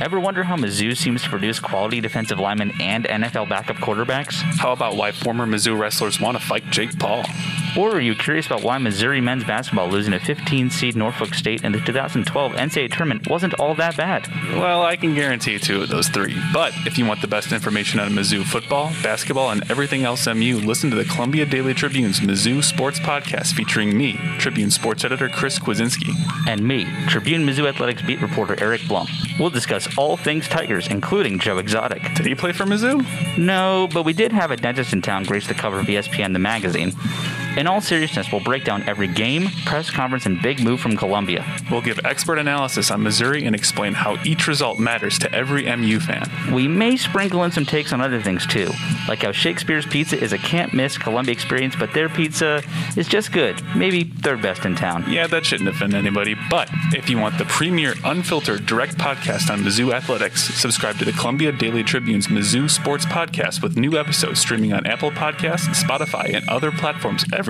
Ever wonder how Mizzou seems to produce quality defensive linemen and NFL backup quarterbacks? How about why former Mizzou wrestlers want to fight Jake Paul? Or are you curious about why Missouri men's basketball losing to 15 seed Norfolk State in the 2012 NCAA tournament wasn't all that bad? Well, I can guarantee two of those three. But if you want the best information on Mizzou football, basketball, and everything else MU, listen to the Columbia Daily Tribune's Mizzou Sports Podcast featuring me, Tribune Sports Editor Chris Kwiecinski. And me, Tribune Mizzou Athletics beat reporter Eric Blum. We'll discuss all things Tigers, including Joe Exotic. Did he play for Mizzou? No, but we did have a dentist in town grace the cover of ESPN the magazine. In all seriousness, we'll break down every game, press conference, and big move from Columbia. We'll give expert analysis on Missouri and explain how each result matters to every MU fan. We may sprinkle in some takes on other things too, like how Shakespeare's Pizza is a can't miss Columbia experience, but their pizza is just good, maybe third best in town. Yeah, that shouldn't offend anybody, but if you want the premier, unfiltered, direct podcast on Mizzou athletics, subscribe to the Columbia Daily Tribune's Mizzou Sports Podcast with new episodes streaming on Apple Podcasts, Spotify, and other platforms every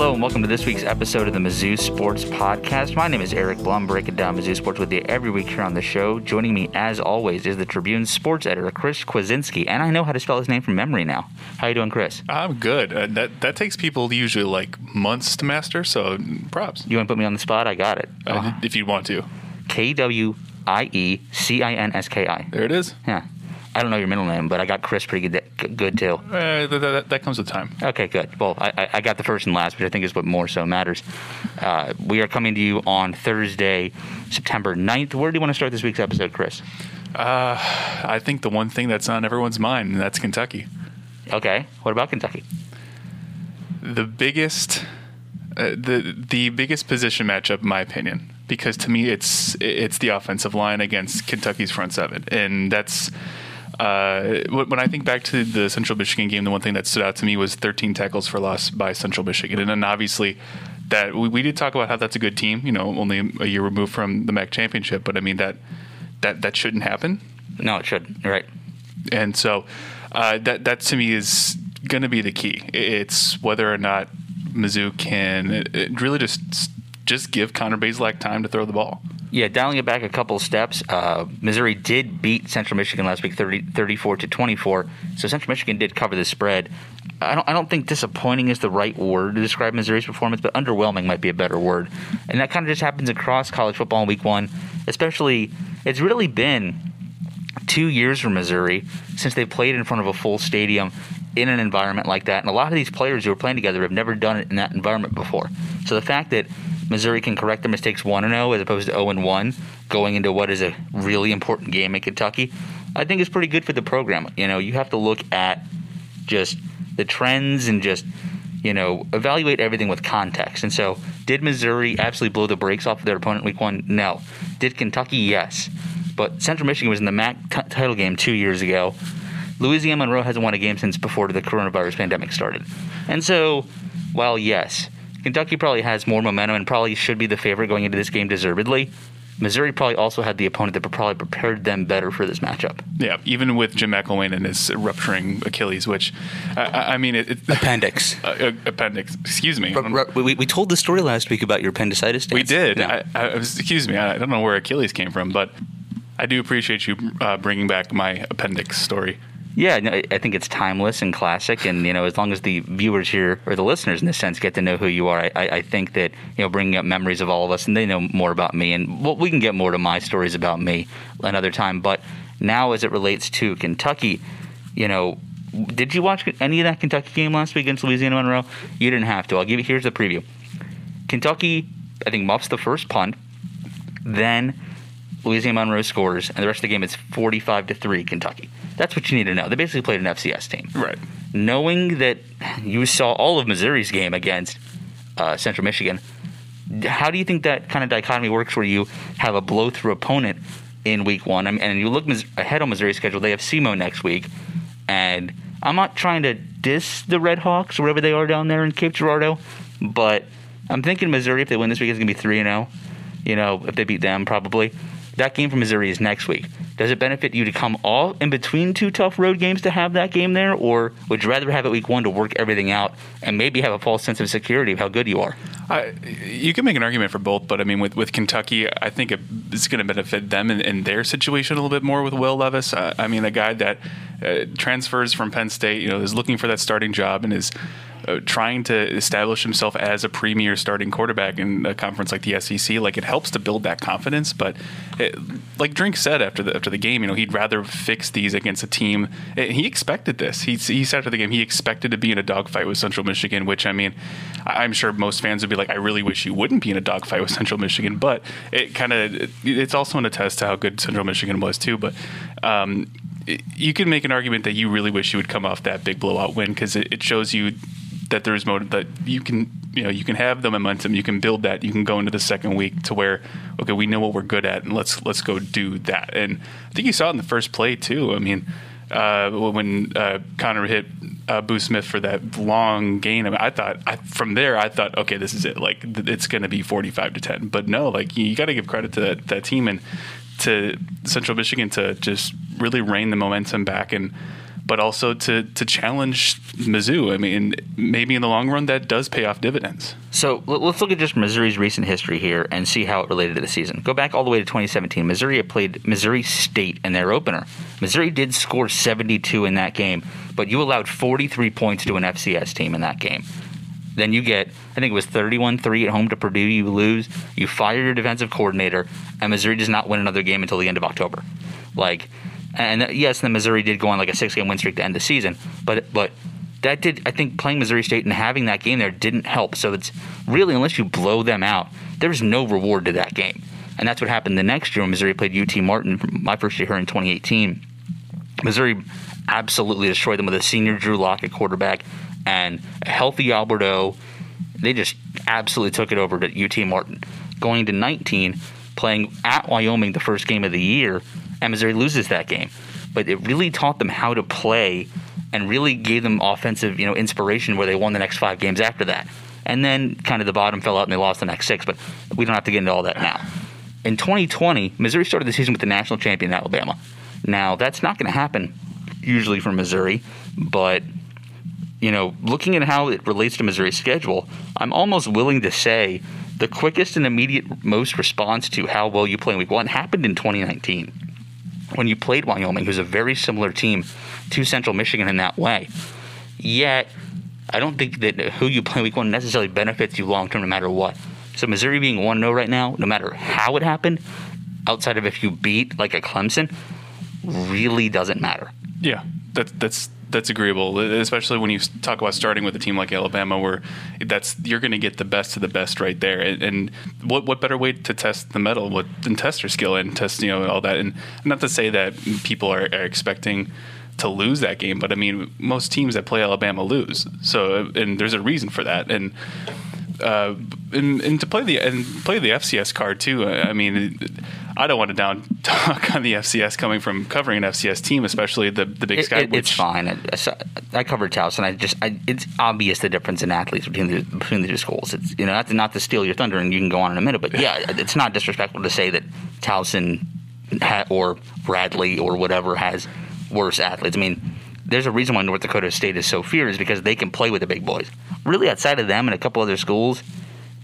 Hello and welcome to this week's episode of the Mizzou Sports Podcast. My name is Eric Blum, breaking down Mizzou sports with you every week here on the show. Joining me, as always, is the Tribune sports editor Chris Kwiecinski, and I know how to spell his name from memory now. How you doing, Chris? I'm good. Uh, that that takes people usually like months to master, so props. You want to put me on the spot? I got it. Uh, if you want to. K W I E C I N S K I. There it is. Yeah. I don't know your middle name, but I got Chris pretty good, good too. Uh, that, that, that comes with time. Okay, good. Well, I, I got the first and last, which I think is what more so matters. Uh, we are coming to you on Thursday, September 9th. Where do you want to start this week's episode, Chris? Uh, I think the one thing that's on everyone's mind, and that's Kentucky. Okay. What about Kentucky? The biggest, uh, the the biggest position matchup, in my opinion, because to me it's it's the offensive line against Kentucky's front seven, and that's uh, when I think back to the Central Michigan game, the one thing that stood out to me was 13 tackles for loss by Central Michigan, and then obviously that we, we did talk about how that's a good team. You know, only a year removed from the MAC championship, but I mean that that that shouldn't happen. No, it shouldn't. Right. And so uh, that that to me is going to be the key. It's whether or not Mizzou can really just just give Connor Bazelak time to throw the ball. Yeah, dialing it back a couple steps, uh, Missouri did beat Central Michigan last week 30, 34 to 24. So Central Michigan did cover the spread. I don't, I don't think disappointing is the right word to describe Missouri's performance, but underwhelming might be a better word. And that kind of just happens across college football in week one, especially, it's really been two years for Missouri since they played in front of a full stadium in an environment like that. And a lot of these players who are playing together have never done it in that environment before. So the fact that Missouri can correct their mistakes 1 0 as opposed to 0 1 going into what is a really important game in Kentucky, I think is pretty good for the program. You know, you have to look at just the trends and just, you know, evaluate everything with context. And so, did Missouri absolutely blow the brakes off of their opponent week one? No. Did Kentucky? Yes. But Central Michigan was in the MAC t- title game two years ago. Louisiana Monroe hasn't won a game since before the coronavirus pandemic started. And so, while yes, Kentucky probably has more momentum and probably should be the favorite going into this game deservedly. Missouri probably also had the opponent that probably prepared them better for this matchup. Yeah, even with Jim McElwain and his rupturing Achilles, which I, I mean, it, it, appendix. Uh, appendix. Excuse me. we, we told the story last week about your appendicitis. We did. I, I, excuse me. I don't know where Achilles came from, but I do appreciate you uh, bringing back my appendix story. Yeah, no, I think it's timeless and classic, and you know, as long as the viewers here or the listeners, in this sense, get to know who you are, I, I think that you know, bringing up memories of all of us, and they know more about me, and well, we can get more to my stories about me another time. But now, as it relates to Kentucky, you know, did you watch any of that Kentucky game last week against Louisiana Monroe? You didn't have to. I'll give you here's the preview. Kentucky, I think muffs the first punt, then Louisiana Monroe scores, and the rest of the game is 45 to 3 Kentucky. That's what you need to know. They basically played an FCS team. Right. Knowing that you saw all of Missouri's game against uh, Central Michigan, how do you think that kind of dichotomy works where you have a blow through opponent in week one. I mean, and you look Mis- ahead on Missouri's schedule, they have SEMO next week. And I'm not trying to diss the Red Hawks, wherever they are down there in Cape Girardeau, but I'm thinking Missouri, if they win this week, is going to be 3 0. You know, if they beat them, probably. That game for Missouri is next week. Does it benefit you to come all in between two tough road games to have that game there, or would you rather have it week one to work everything out and maybe have a false sense of security of how good you are? I, you can make an argument for both, but I mean, with, with Kentucky, I think it, it's going to benefit them in, in, their situation a little bit more with Will Levis. Uh, I mean, a guy that uh, transfers from Penn State, you know, is looking for that starting job and is Uh, trying to establish himself as a premier starting quarterback in a conference like the SEC. Like it helps to build that confidence, but it, like Drink said after the after the game, you know, he'd rather fix these against a team. Eh, he expected this. He he said after the game he expected to be in a dogfight with Central Michigan, which I mean, I'm sure most fans would be like, I really wish you wouldn't be in a dogfight with Central Michigan, but it kind of it's also an attest to how good Central Michigan was too. But um, you can make an argument that you really wish you would come off that big blowout win because it, it shows you that there's motive that you can you know you can have the momentum you can build that you can go into the second week to where okay we know what we're good at and let's let's go do that. And I think you saw it in the first play too. I mean uh, when uh, Connor hit uh, Boo Smith for that long gain I, mean, I thought I, from there I thought okay this is it. Like it's going to be 45 to 10 but no like you, you got to give credit to that, that team and to Central Michigan to just really rein the momentum back. And but also to to challenge Mizzou. I mean, maybe in the long run that does pay off dividends. So let's look at just Missouri's recent history here and see how it related to the season. Go back all the way to 2017. Missouri played Missouri State in their opener. Missouri did score 72 in that game, but you allowed 43 points to an FCS team in that game. Then you get, I think it was 31 3 at home to Purdue. You lose. You fire your defensive coordinator, and Missouri does not win another game until the end of October. Like, and uh, yes, the Missouri did go on like a six game win streak to end the season, but but that did I think playing Missouri State and having that game there didn't help. So it's really unless you blow them out, there's no reward to that game. And that's what happened the next year when Missouri played UT Martin, my first year here in 2018. Missouri absolutely destroyed them with a senior Drew Lock at quarterback and a healthy Albert O. They just absolutely took it over to UT Martin. Going to 19, playing at Wyoming the first game of the year, and Missouri loses that game. But it really taught them how to play and really gave them offensive, you know, inspiration where they won the next five games after that. And then kind of the bottom fell out and they lost the next six, but we don't have to get into all that now. In 2020, Missouri started the season with the national champion Alabama. Now, that's not going to happen usually for Missouri, but you know, looking at how it relates to Missouri's schedule, I'm almost willing to say the quickest and immediate most response to how well you play in week one happened in 2019 when you played Wyoming, who's a very similar team to Central Michigan in that way. Yet, I don't think that who you play week one necessarily benefits you long term no matter what. So Missouri being 1 0 right now, no matter how it happened, outside of if you beat like a Clemson, really doesn't matter. Yeah, that's that's that's agreeable, especially when you talk about starting with a team like Alabama, where that's you're going to get the best of the best right there. And, and, what what better way to test the metal than test your skill and test you know all that? And not to say that people are, are expecting to lose that game, but I mean most teams that play Alabama lose. So and there's a reason for that. And uh, and, and to play the and play the FCS card too. I mean, I don't want to down talk on the FCS coming from covering an FCS team, especially the the Big Sky. It, it, it's fine. I, I covered Towson. I just I, it's obvious the difference in athletes between the between the two schools. It's you know not to, not to steal your thunder, and you can go on in a minute, but yeah, it's not disrespectful to say that Towson or Bradley or whatever has worse athletes. I mean there's a reason why North Dakota State is so feared is because they can play with the big boys. Really, outside of them and a couple other schools,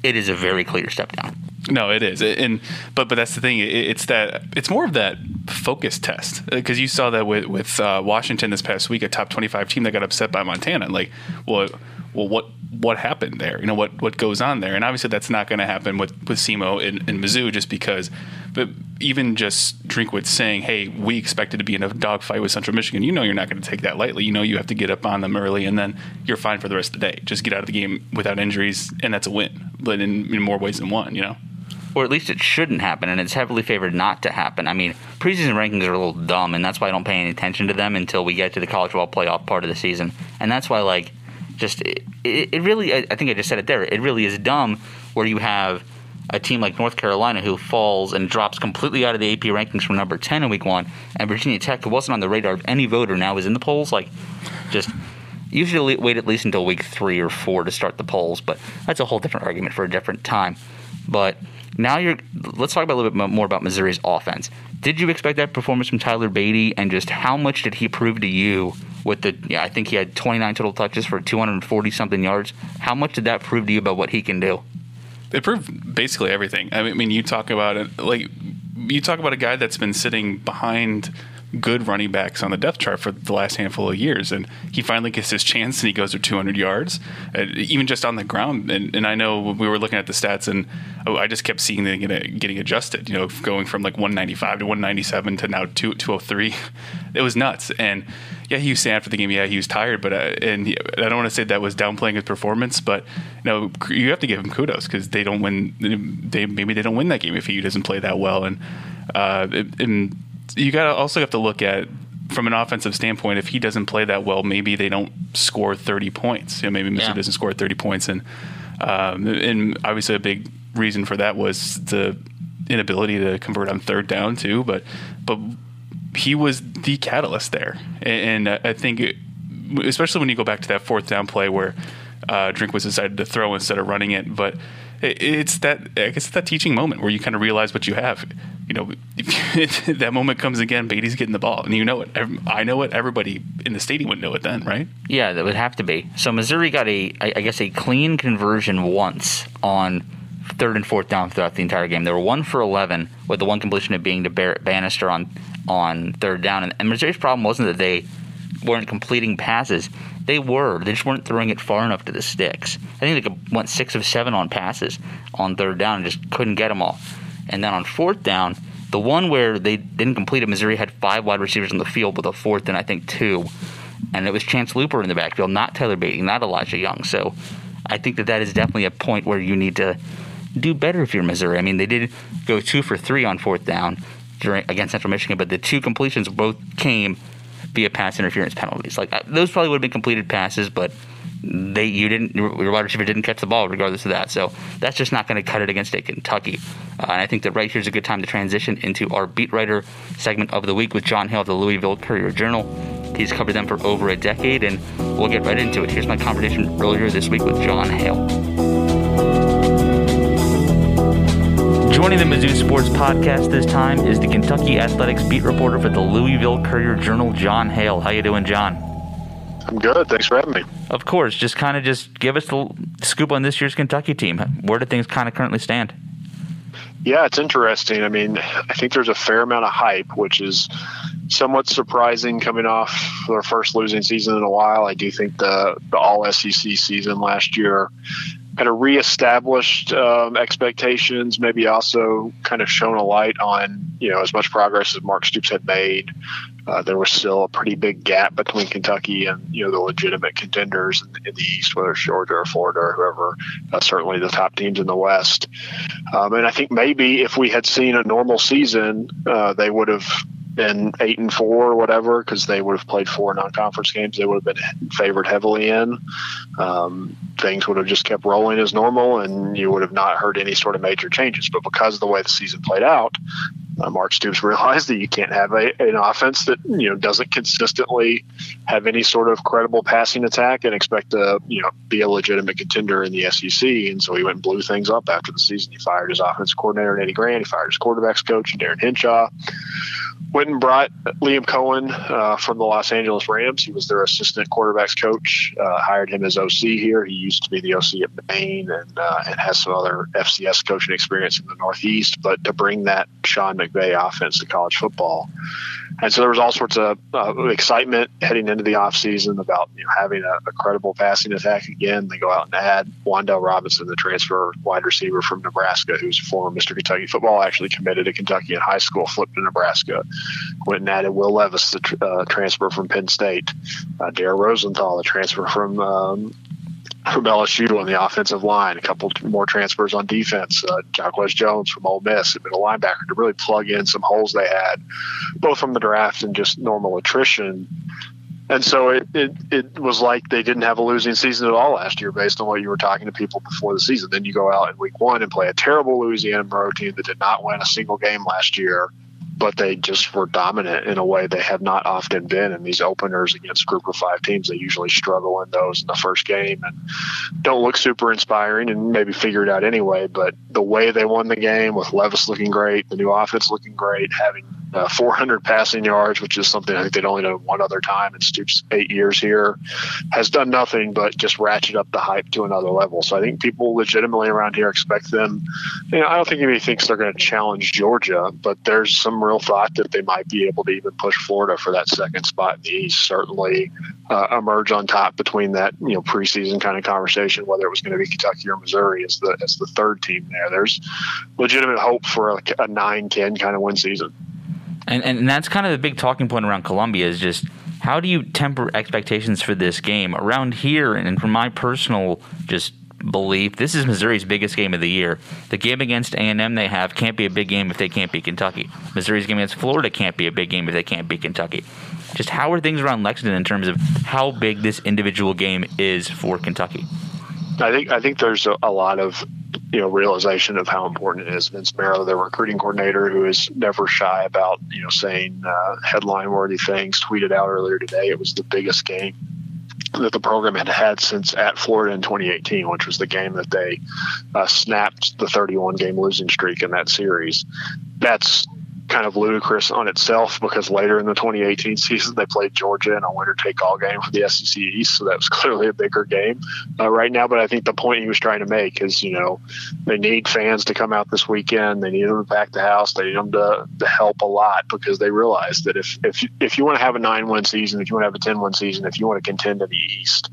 it is a very clear step down. No, it is, and but but that's the thing. It's that it's more of that focus test because you saw that with with uh, Washington this past week, a top twenty five team that got upset by Montana. Like, well, well, what what happened there? You know what what goes on there? And obviously, that's not going to happen with with SEMO and, and Mizzou just because. But even just Drinkwitz saying, "Hey, we expected to be in a dogfight with Central Michigan," you know you're not going to take that lightly. You know you have to get up on them early, and then you're fine for the rest of the day. Just get out of the game without injuries, and that's a win. But in, in more ways than one, you know or at least it shouldn't happen, and it's heavily favored not to happen. I mean, preseason rankings are a little dumb, and that's why I don't pay any attention to them until we get to the college football playoff part of the season. And that's why, like, just it, it really, I think I just said it there. It really is dumb where you have a team like North Carolina who falls and drops completely out of the AP rankings from number 10 in week one, and Virginia Tech, who wasn't on the radar of any voter, now is in the polls. Like, just usually wait at least until week three or four to start the polls, but that's a whole different argument for a different time. But now you're. Let's talk about a little bit more about Missouri's offense. Did you expect that performance from Tyler Badie, and just how much did he prove to you with the? Yeah, I think he had 29 total touches for 240 something yards. How much did that prove to you about what he can do? It proved basically everything. I mean, you talk about it like you talk about a guy that's been sitting behind good running backs on the depth chart for the last handful of years, and he finally gets his chance and he goes for 200 yards, uh, even just on the ground. And, and I know we were looking at the stats, and I just kept seeing them getting, adjusted. You know, going from like 195 to 197 to now 2, 203. It was nuts. And yeah, he was saying after the game, yeah, he was tired, but uh, and he, I don't want to say that was downplaying his performance, but you know, you have to give him kudos because they don't win. They maybe they don't win that game if he doesn't play that well, and uh, and you got to also have to look at from an offensive standpoint, if he doesn't play that well, maybe they don't score 30 points. You know, maybe Missouri yeah. doesn't score 30 points, and um, and obviously a big reason for that was the inability to convert on third down too. But but he was the catalyst there, and, and I think it, especially when you go back to that fourth down play where uh, was decided to throw instead of running it, but it's that I guess that teaching moment where you kind of realize what you have. You know, that moment comes again. Badie's getting the ball, and you know it. I know it. Everybody in the stadium would know it then, right? Yeah, that would have to be. So Missouri got a, I guess, a clean conversion once on third and fourth down throughout the entire game. They were one for eleven, with the one completion of being to Barrett Banister on on third down. And, and Missouri's problem wasn't that they weren't completing passes. They were. They just weren't throwing it far enough to the sticks. I think they went six of seven on passes on third down and just couldn't get them all. And then on fourth down, the one where they didn't complete it, Missouri had five wide receivers on the field with a fourth and I think two. And it was Chance Looper in the backfield, not Tyler Badie, not Elijah Young. So I think that that is definitely a point where you need to do better if you're Missouri. I mean, they did go two for three on fourth down during against Central Michigan, but the two completions both came – via pass interference penalties. Like uh, those probably would have been completed passes, but they you didn't your wide receiver didn't catch the ball regardless of that. So that's just not going to cut it against a Kentucky. Uh, and I think that right here is a good time to transition into our beat writer segment of the week with Jon Hale of the Louisville Courier Journal. He's covered them for over a decade, and we'll get right into it. Here's my conversation earlier this week with Jon Hale. Joining the Mizzou Sports Podcast this time is the Kentucky Athletics beat reporter for the Louisville Courier Journal, Jon Hale. How you doing, Jon? I'm good. Thanks for having me. Of course. Just kind of just give us the scoop on this year's Kentucky team. Where do things kind of currently stand? Yeah, it's interesting. I mean, I think there's a fair amount of hype, which is somewhat surprising coming off their first losing season in a while. I do think the the All SEC season last year kind of reestablished um, expectations, maybe also kind of shown a light on, you know, as much progress as Mark Stoops had made. Uh, there was still a pretty big gap between Kentucky and, you know, the legitimate contenders in, in the East, whether it's Georgia or Florida or whoever, uh, certainly the top teams in the West. Um, and I think maybe if we had seen a normal season, uh, they would have been eight and four or whatever because they would have played four non-conference games. They would have been favored heavily in. Um, things would have just kept rolling as normal, and you would have not heard any sort of major changes. But because of the way the season played out, uh, Mark Stoops realized that you can't have a, an offense that you know doesn't consistently have any sort of credible passing attack and expect to you know be a legitimate contender in the SEC. And so he went and blew things up after the season. He fired his offense coordinator Eddie Gran. He fired his quarterbacks coach Darin Hinshaw went and brought Liam Coen uh, from the Los Angeles Rams. He was their assistant quarterbacks coach. Uh, hired him as OC here. He used to be the OC at Maine and uh, and has some other FCS coaching experience in the Northeast. But to bring that Sean McVay offense to college football, and so there was all sorts of uh, excitement heading into the offseason about you know, having a, a, credible passing attack again. They go out and add Wan'Dale Robinson, the transfer wide receiver from Nebraska, who's a former Mr. Kentucky football, actually committed to Kentucky in high school, flipped to Nebraska. Went and added Will Levis, the tr- uh, transfer from Penn State. Uh, Dare Rosenthal, the transfer from um, from LSU on the offensive line, a couple more transfers on defense. Uh, Jacquez Jones from Ole Miss, had been a linebacker, to really plug in some holes they had, both from the draft and just normal attrition. and so it, it, it was like they didn't have a losing season at all last year based on what you were talking to people before the season. Then you go out in week one and play a terrible Louisiana Monroe team that did not win a single game last year, but they just were dominant in a way they have not often been in these openers against group of five teams. They usually struggle in those in the first game and don't look super inspiring and maybe figure it out anyway. But the way they won the game with Levis looking great, the new offense looking great, having uh, 400 passing yards, which is something I think they'd only done one other time in Stoops' eight years here, has done nothing but just ratchet up the hype to another level. So I think people legitimately around here expect them. You know, I don't think anybody thinks they're going to challenge Georgia, but there's some real thought that they might be able to even push Florida for that second spot in the East. Certainly uh, emerge on top between that you know preseason kind of conversation, whether it was going to be Kentucky or Missouri as the as the third team there. There's legitimate hope for a, a 9-10 kind of win season. And, and that's kind of the big talking point around Columbia is just how do you temper expectations for this game around here? And from my personal just belief, this is Missouri's biggest game of the year. The game against A and M they have can't be a big game if they can't beat Kentucky. Missouri's game against Florida can't be a big game if they can't beat Kentucky. Just how are things around Lexington in terms of how big this individual game is for Kentucky? I think I think there's a, a lot of you know realization of how important it is. Vince Marrow, the recruiting coordinator, who is never shy about you know saying uh, headline worthy things, tweeted out earlier today it was the biggest game that the program had had since at Florida in 2018, which was the game that they uh, snapped the 31 game losing streak in that series. That's kind of ludicrous on itself because later in the 2018 season they played Georgia in a winner take all game for the SEC East, so that was clearly a bigger game uh, right now. But I think the point he was trying to make is, you know, they need fans to come out this weekend. They need them to pack the house. They need them to, to help a lot because they realize that if if if you want to have a nine win season, if you want to have a 10 win season, if you want to contend in the East,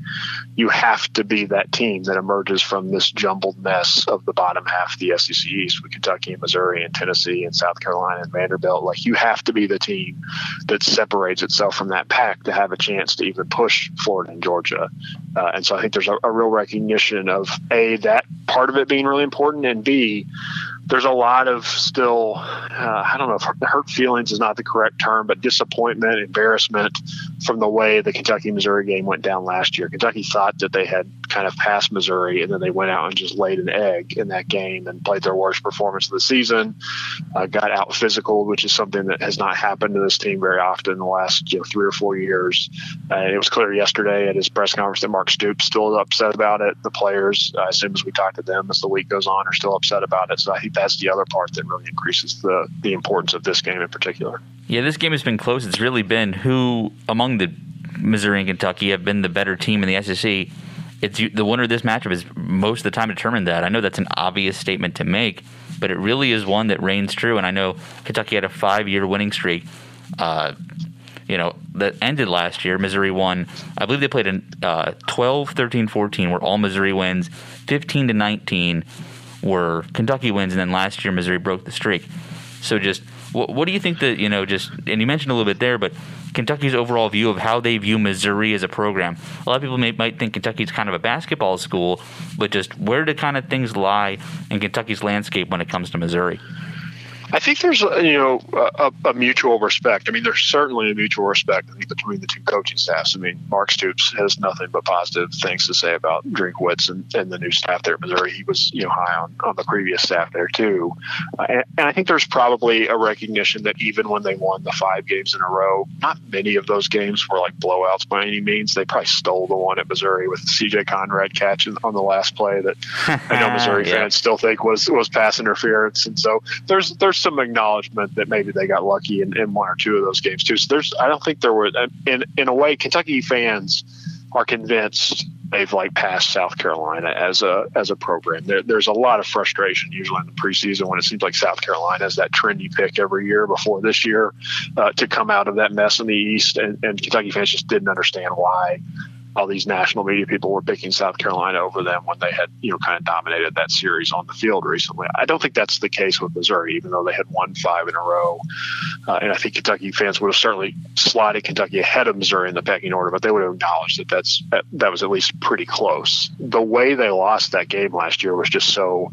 you have to be that team that emerges from this jumbled mess of the bottom half of the SEC East with Kentucky and Missouri and Tennessee and South Carolina and Vanderbilt. Like you have to be the team that separates itself from that pack to have a chance to even push Florida and Georgia. Uh, and so I think there's a, a real recognition of a that part of it being really important, and b there's a lot of still, uh, I don't know if hurt feelings is not the correct term, but disappointment, embarrassment from the way the Kentucky Missouri game went down last year. Kentucky thought that they had kind of past Missouri, and then they went out and just laid an egg in that game and played their worst performance of the season. Uh, got out physical, which is something that has not happened to this team very often in the last you know, three or four years. Uh, and it was clear yesterday at his press conference that Mark Stoops still upset about it. The players, uh, as soon as we talk to them as the week goes on, are still upset about it. So I think that's the other part that really increases the the importance of this game in particular. Yeah, this game has been close. It's really been who among the Missouri and Kentucky have been the better team in the SEC. It's the winner of this matchup is most of the time determined that. I know that's an obvious statement to make, but it really is one that reigns true. And I know Kentucky had a five-year winning streak. Uh, you know, that ended last year. Missouri won. I believe they played in uh, 12, 13, 14, where all Missouri wins. 15 to 19 were Kentucky wins, and then last year Missouri broke the streak. So just what, what do you think that you know? Just and you mentioned a little bit there, but Kentucky's overall view of how they view Missouri as a program. A lot of people may, might think Kentucky's kind of a basketball school, but just where do kind of things lie in Kentucky's landscape when it comes to Missouri? I think there's you know a, a, mutual respect. I mean, there's certainly a mutual respect I think, between the two coaching staffs. I mean, Mark Stoops has nothing but positive things to say about Drinkwitz and, and the new staff there at Missouri. He was you know high on, on the previous staff there too, uh, and, and, I think there's probably a recognition that even when they won the five games in a row, not many of those games were like blowouts by any means. They probably stole the one at Missouri with C.J. Conrad catch on the last play that I know Missouri yeah. fans still think was was pass interference, and so there's there's some acknowledgement that maybe they got lucky in, in one or two of those games too. So there's, I don't think there were, in in a way, Kentucky fans are convinced they've like passed South Carolina as a as a program. There, there's a lot of frustration usually in the preseason when it seems like South Carolina is that trendy pick every year before this year uh, to come out of that mess in the East, and, and Kentucky fans just didn't understand why all these national media people were picking South Carolina over them when they had, you know, kind of dominated that series on the field recently. I don't think that's the case with Missouri, even though they had won five in a row. Uh, and I think Kentucky fans would have certainly slotted Kentucky ahead of Missouri in the pecking order, but they would have acknowledged that that's that, that was at least pretty close. The way they lost that game last year was just so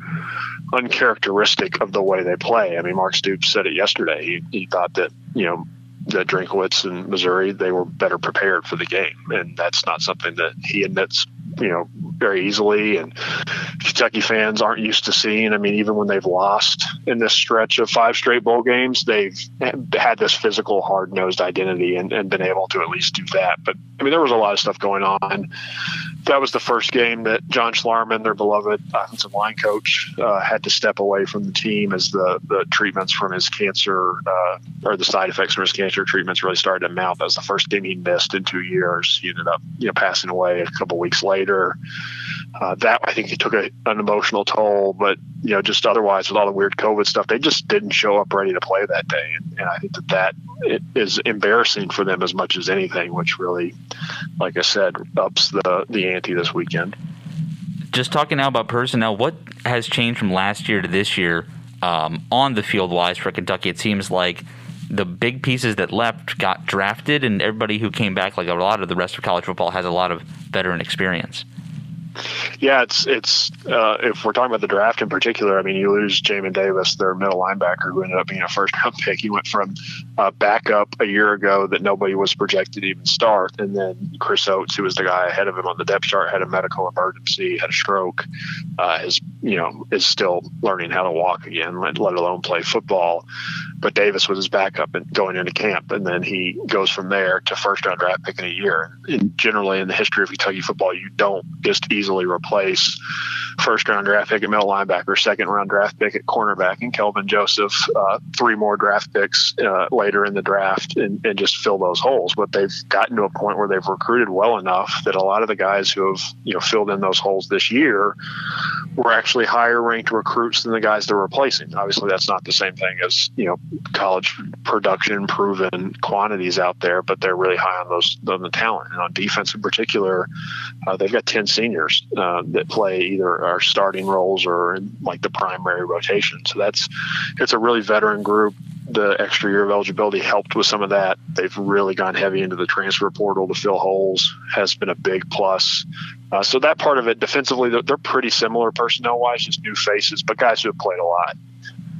uncharacteristic of the way they play. I mean, Mark Stoops said it yesterday. He, he thought that, you know, that Drinkwitz and Missouri they were better prepared for the game, and that's not something that he admits you know very easily and Kentucky fans aren't used to seeing. I mean, even when they've lost in this stretch of five straight bowl games, they've had this physical, hard nosed identity and, and been able to at least do that. But I mean, there was a lot of stuff going on. That was the first game that John Schlarman, their beloved offensive line coach, uh, had to step away from the team as the, the treatments from his cancer uh, or the side effects from his cancer treatments really started to mount. That was the first game he missed in two years. He ended up, you know, passing away a couple weeks later. Uh, that I think it took a, an emotional toll, but you know, just otherwise with all the weird COVID stuff, they just didn't show up ready to play that day, and, and I think that that is embarrassing for them as much as anything, which really, like I said, ups the the ante this weekend. Just talking now about personnel, what has changed from last year to this year um, on the field wise for Kentucky? It seems like the big pieces that left got drafted, and everybody who came back, like a lot of the rest of college football, has a lot of veteran experience. Yeah, it's it's uh, if we're talking about the draft in particular, I mean, you lose Jamin Davis, their middle linebacker, who ended up being a first round pick. He went from uh, backup a year ago that nobody was projected to even start, and then Chris Oates, who was the guy ahead of him on the depth chart, had a medical emergency, had a stroke, uh, is you know is still learning how to walk again, let, let alone play football. But Davis was his backup and going into camp, and then he goes from there to first round draft pick in a year. And generally, in the history of Kentucky football, you don't just easily replace first round draft pick at middle linebacker, second round draft pick at cornerback, and Kelvin Joseph, uh, three more draft picks uh, later in the draft, and, and, just fill those holes. But they've gotten to a point where they've recruited well enough that a lot of the guys who have you know filled in those holes this year were actually higher ranked recruits than the guys they're replacing. Obviously, that's not the same thing as you know college production proven quantities out there, but they're really high on those on the talent and on defense in particular. Uh, they've got ten seniors uh, that play either our starting roles or in like the primary rotation. So that's it's a really veteran group. The extra year of eligibility helped with some of that. They've really gone heavy into the transfer portal to fill holes. Has been a big plus. Uh, so that part of it, defensively, they're, they're pretty similar personnel wise, just new faces, but guys who have played a lot.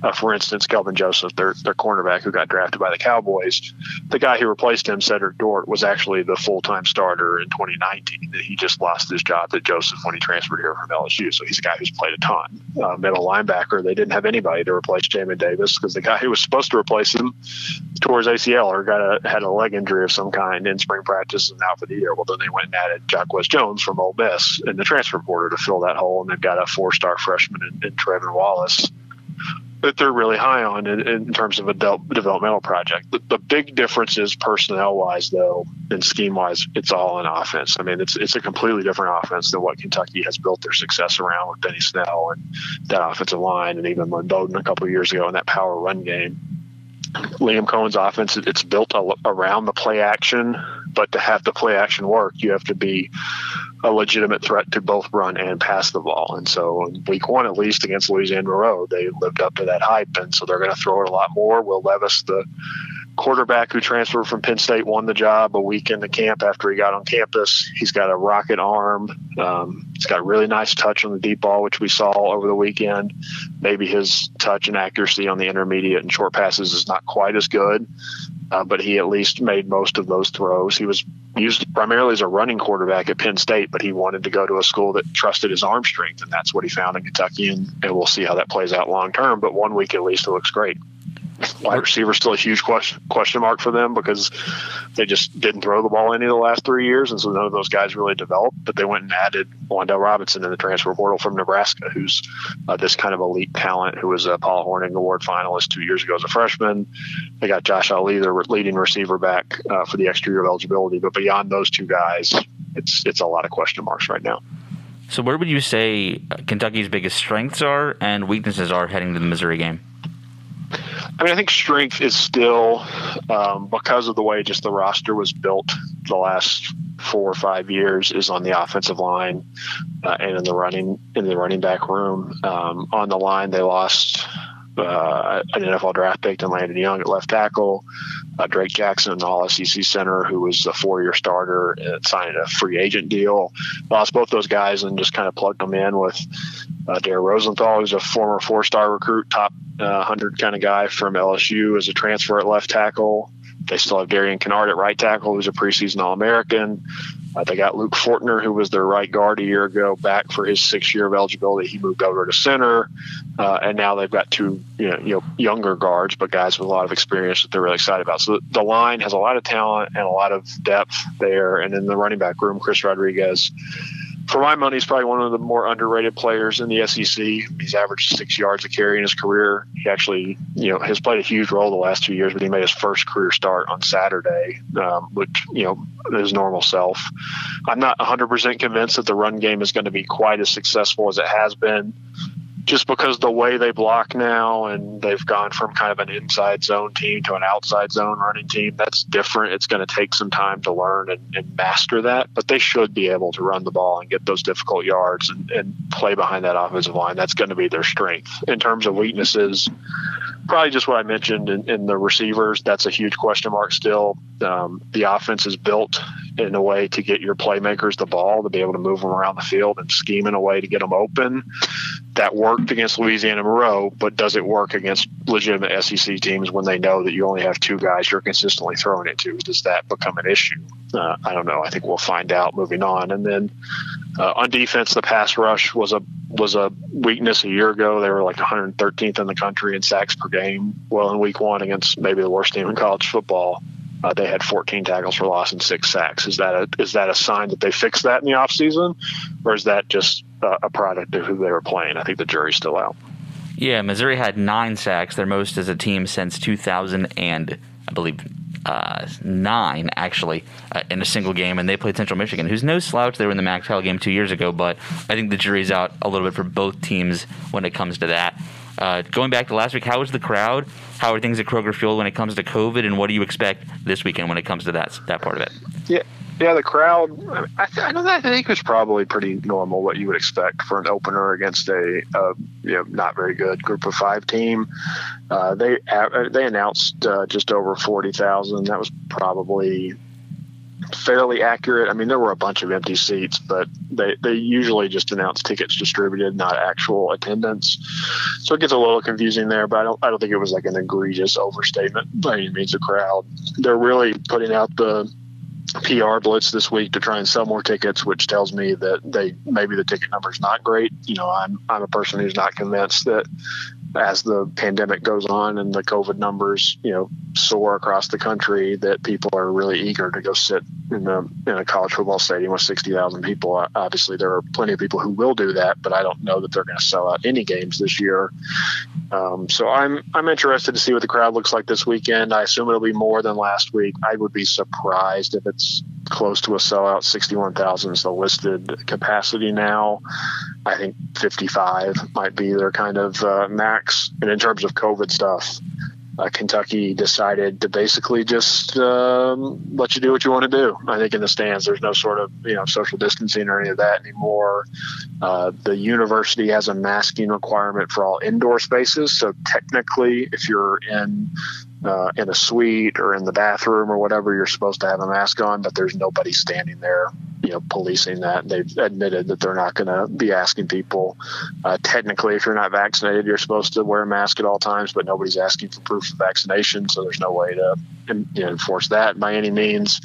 Uh, for instance, Kelvin Joseph, their their cornerback who got drafted by the Cowboys, the guy who replaced him, Cedrick Dort, was actually the full time starter in 2019. He just lost his job to Joseph when he transferred here from LSU. So he's a guy who's played a ton. Uh, middle linebacker, they didn't have anybody to replace Jamin Davis because the guy who was supposed to replace him tore his ACL or got a had a leg injury of some kind in spring practice and out for the year. Well, then they went and added Jacquez Jones from Ole Miss in the transfer portal to fill that hole, and they've got a four star freshman in, in Trevin Wallace that they're really high on in, in terms of a developmental project. The, the big difference is personnel wise, though, and scheme wise, it's all an offense. I mean, it's it's a completely different offense than what Kentucky has built their success around with Benny Snell and that offensive line, and even Lynn Bowden a couple years ago in that power run game. Liam Coen's offense, it's built around the play action, but to have the play action work, you have to be a legitimate threat to both run and pass the ball. And so in week one, at least against Louisiana Monroe, they lived up to that hype. And so they're going to throw it a lot more. Will Levis, the quarterback who transferred from Penn State, won the job a week into camp after he got on campus. He's got a rocket arm. Um, he's got really nice touch on the deep ball, which we saw over the weekend. Maybe his touch and accuracy on the intermediate and short passes is not quite as good uh, but he at least made most of those throws. He was used primarily as a running quarterback at Penn State, but he wanted to go to a school that trusted his arm strength, and that's what he found in Kentucky. And, and we'll see how that plays out long term. But one week at least, it looks great wide receiver still a huge question question mark for them because they just didn't throw the ball any of the last three years, and so none of those guys really developed. But they went and added Wan'Dale Robinson in the transfer portal from Nebraska, who's uh, this kind of elite talent who was a Paul Hornung Award finalist two years ago as a freshman. They got Josh Ali, their leading receiver, back uh, for the extra year of eligibility. But beyond those two guys, it's it's a lot of question marks right now. So, where would you say Kentucky's biggest strengths are and weaknesses are heading to the Missouri game? I mean, I think strength is still um, because of the way just the roster was built the last four or five years is on the offensive line uh, and in the running in the running back room. Um, on the line, they lost uh, an NFL draft pick and Landon Young at left tackle. Uh, Drake Jackson, an All SEC center, who was a four-year starter, and signed a free agent deal. Lost both those guys and just kind of plugged them in with uh, Dare Rosenthal, who's a former four-star recruit, top uh, 100 kind of guy from LSU as a transfer at left tackle. they still have Darian Kinnard at right tackle, who's a preseason All American. Uh, they got Luke Fortner, who was their right guard a year ago, back for his six year of eligibility. He moved over to center, uh, and now they've got two you know, you know younger guards, but guys with a lot of experience that they're really excited about. So the line has a lot of talent and a lot of depth there, and in the running back room, Chris Rodriguez for my money, he's probably one of the more underrated players in the SEC. He's averaged six yards a carry in his career. He actually, you know, has played a huge role the last two years, but he made his first career start on Saturday, um, which, you know, his normal self. I'm not 100% convinced that the run game is going to be quite as successful as it has been just because the way they block now and they've gone from kind of an inside zone team to an outside zone running team, that's different. It's going to take some time to learn and, and, master that, but they should be able to run the ball and get those difficult yards and, and play behind that offensive line. That's going to be their strength. In terms of weaknesses, probably just what I mentioned in, in the receivers. That's a huge question mark still. Um, the offense is built in a way to get your playmakers the ball to be able to move them around the field and scheme in a way to get them open that worked against Louisiana Monroe, but does it work against legitimate SEC teams when they know that you only have two guys you're consistently throwing it to? Does that become an issue? Uh, I don't know. I think we'll find out moving on. And then uh, on defense, the pass rush was a was a weakness a year ago. They were like 113th in the country in sacks per game. Well, in week one against maybe the worst team in college football, uh, they had 14 tackles for loss and six sacks. Is that a, is that a sign that they fixed that in the offseason, or is that just uh, a product of who they were playing? I think the jury's still out. Yeah, Missouri had nine sacks, their most as a team since 2000 and I believe uh, nine actually uh, in a single game, and they played Central Michigan, who's no slouch. They were in the Max Hell game two years ago, but I think the jury's out a little bit for both teams when it comes to that. Uh, going back to last week, how was the crowd? How are things at Kroger Field when it comes to COVID, and what do you expect this weekend when it comes to that that part of it? Yeah, yeah, the crowd. I, th- I know that I think was probably pretty normal what you would expect for an opener against a, a you know not very good Group of Five team. Uh, they uh, they announced uh, just over forty thousand. That was probably fairly accurate. I mean, there were a bunch of empty seats, but they, they usually just announce tickets distributed, not actual attendance. So it gets a little confusing there, but I don't, I don't think it was like an egregious overstatement by any means. The crowd, they're really putting out the PR blitz this week to try and sell more tickets, which tells me that they maybe the ticket number is not great. You know, I'm I'm a person who's not convinced that as the pandemic goes on and the COVID numbers, you know, soar across the country, that people are really eager to go sit in a, in a college football stadium with 60,000 people. Obviously, there are plenty of people who will do that, but I don't know that they're going to sell out any games this year. Um, so I'm I'm interested to see what the crowd looks like this weekend. I assume it'll be more than last week. I would be surprised if it's close to a sellout. 61,000 is the listed capacity now. I think 55 might be their kind of uh, max. And in terms of COVID stuff, uh, Kentucky decided to basically just um, let you do what you want to do. I think in the stands, there's no sort of you know social distancing or any of that anymore. Uh, the university has a masking requirement for all indoor spaces, so technically, if you're in uh, in a suite or in the bathroom or whatever, you're supposed to have a mask on, but there's nobody standing there, you know, policing that. They've admitted that they're not going to be asking people. Uh, technically, if you're not vaccinated, you're supposed to wear a mask at all times, but nobody's asking for proof of vaccination, so there's no way to you know, enforce that by any means.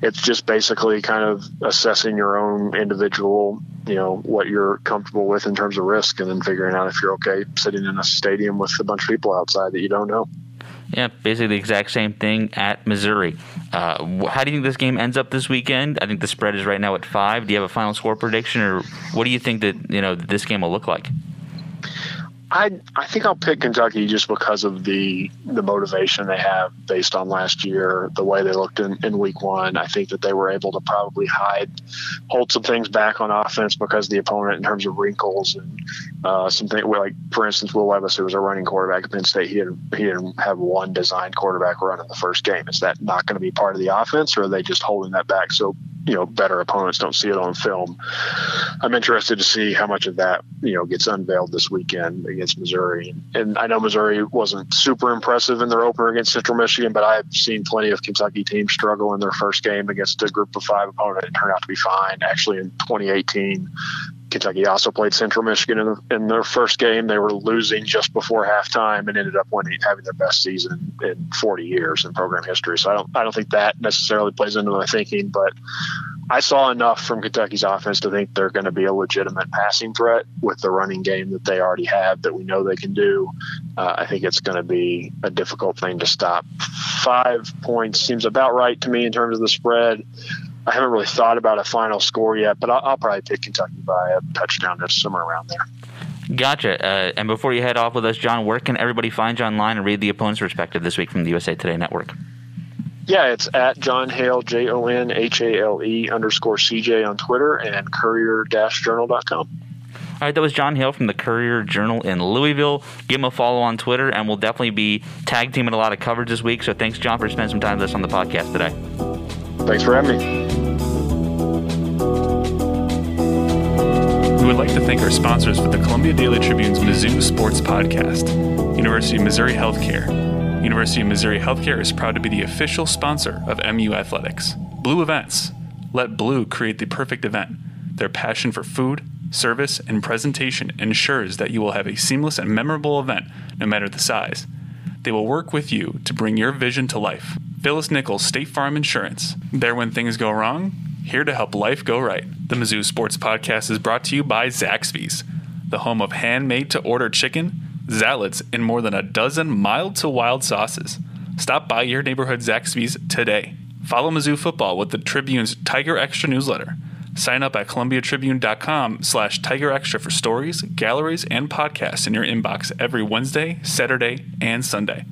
It's just basically kind of assessing your own individual, you know, what you're comfortable with in terms of risk, and then figuring out if you're okay sitting in a stadium with a bunch of people outside that you don't know. Yeah, basically the exact same thing at Missouri. Uh, how do you think this game ends up this weekend? I think the spread is right now at five. Do you have a final score prediction, or what do you think that you know this game will look like? I I think I'll pick Kentucky just because of the the motivation they have based on last year, the way they looked in, in week one. I think that they were able to probably hide, hold some things back on offense because the opponent in terms of wrinkles and uh, something like for instance, Will Levis, who was a running quarterback at Penn State, he didn't he didn't have one designed quarterback run in the first game. Is that not going to be part of the offense, or are they just holding that back so you know better opponents don't see it on film. I'm interested to see how much of that you know gets unveiled this weekend against Missouri. And I know Missouri wasn't super impressive in their opener against Central Michigan, but I've seen plenty of Kentucky teams struggle in their first game against a group of five opponent and turn out to be fine. Actually, in 2018, Kentucky also played Central Michigan in, the, in their first game. They were losing just before halftime and ended up winning, having their best season in 40 years in program history. So I don't, I don't think that necessarily plays into my thinking, but I saw enough from Kentucky's offense to think they're going to be a legitimate passing threat with the running game that they already have that we know they can do. Uh, I think it's going to be a difficult thing to stop. Five points seems about right to me in terms of the spread. I haven't really thought about a final score yet, but I'll, I'll probably pick Kentucky by a touchdown, or somewhere around there. Gotcha. Uh, and before you head off with us, Jon, where can everybody find you online and read the opponent's perspective this week from the USA Today Network? Yeah, it's at Jon Hale, J O N H A L E underscore CJ on Twitter and courier journal.com. All right, that was Jon Hale from the Courier Journal in Louisville. Give him a follow on Twitter, and we'll definitely be tag teaming a lot of coverage this week. So thanks, Jon, for spending some time with us on the podcast today. Thanks for having me. We would like to thank our sponsors for the Columbia Daily Tribune's Mizzou Sports Podcast University of Missouri Healthcare. University of Missouri Healthcare is proud to be the official sponsor of MU Athletics. Blue Events. Let Blue create the perfect event. Their passion for food, service, and presentation ensures that you will have a seamless and memorable event no matter the size. They will work with you to bring your vision to life. Phyllis Nichols, State Farm Insurance. There when things go wrong, here to help life go right. The Mizzou Sports Podcast is brought to you by Zaxby's, the home of handmade to order chicken Zalads, and more than a dozen mild to wild sauces. Stop by your neighborhood Zaxby's today. Follow Mizzou football with the Tribune's Tiger Extra newsletter. Sign up at columbiatribune.com slash Tiger Extra for stories, galleries, and podcasts in your inbox every Wednesday, Saturday, and Sunday.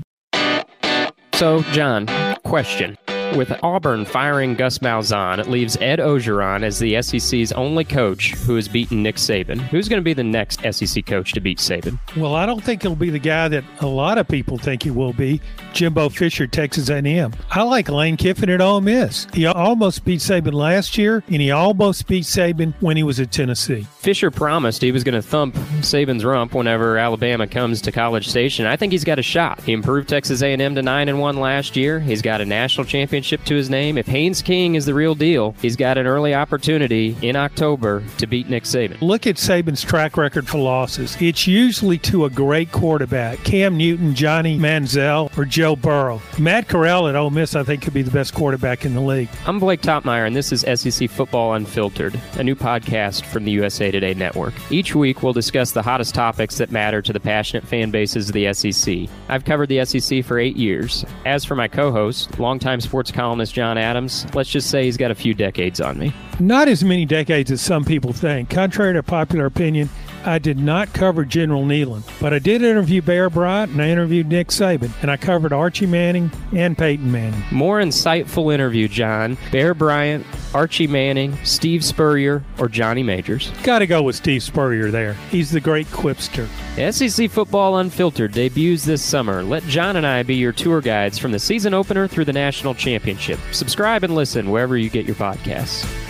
So, John, question. With Auburn firing Gus Malzahn, it leaves Ed Orgeron as the SEC's only coach who has beaten Nick Saban. Who's going to be the next SEC coach to beat Saban? Well, I don't think he'll be the guy that a lot of people think he will be, Jimbo Fisher, Texas A&M. I like Lane Kiffin at Ole Miss. He almost beat Saban last year, and he almost beat Saban when he was at Tennessee. Fisher promised he was going to thump Saban's rump whenever Alabama comes to College Station. I think he's got a shot. He improved Texas A&M to nine and one last year. He's got a national championship championship to his name. If Haynes King is the real deal, he's got an early opportunity in October to beat Nick Saban. Look at Saban's track record for losses. It's usually to a great quarterback Cam Newton, Johnny Manziel, or Joe Burrow. Matt Corral at Ole Miss, I think, could be the best quarterback in the league. I'm Blake Toppmeyer, and this is SEC Football Unfiltered, a new podcast from the USA Today Network. Each week, we'll discuss the hottest topics that matter to the passionate fan bases of the SEC. I've covered the SEC for eight years. As for my co host, longtime sports columnist John Adams, let's just say he's got a few decades on me. Not as many decades as some people think. Contrary to popular opinion, I did not cover General Neyland, but I did interview Bear Bryant and I interviewed Nick Saban, and I covered Archie Manning and Peyton Manning. More insightful interview, John. Bear Bryant, Archie Manning, Steve Spurrier, or Johnny Majors? Got to go with Steve Spurrier there. He's the great quipster. SEC Football Unfiltered debuts this summer. Let John and I be your tour guides from the season opener through the national championship. Subscribe and listen wherever you get your podcasts.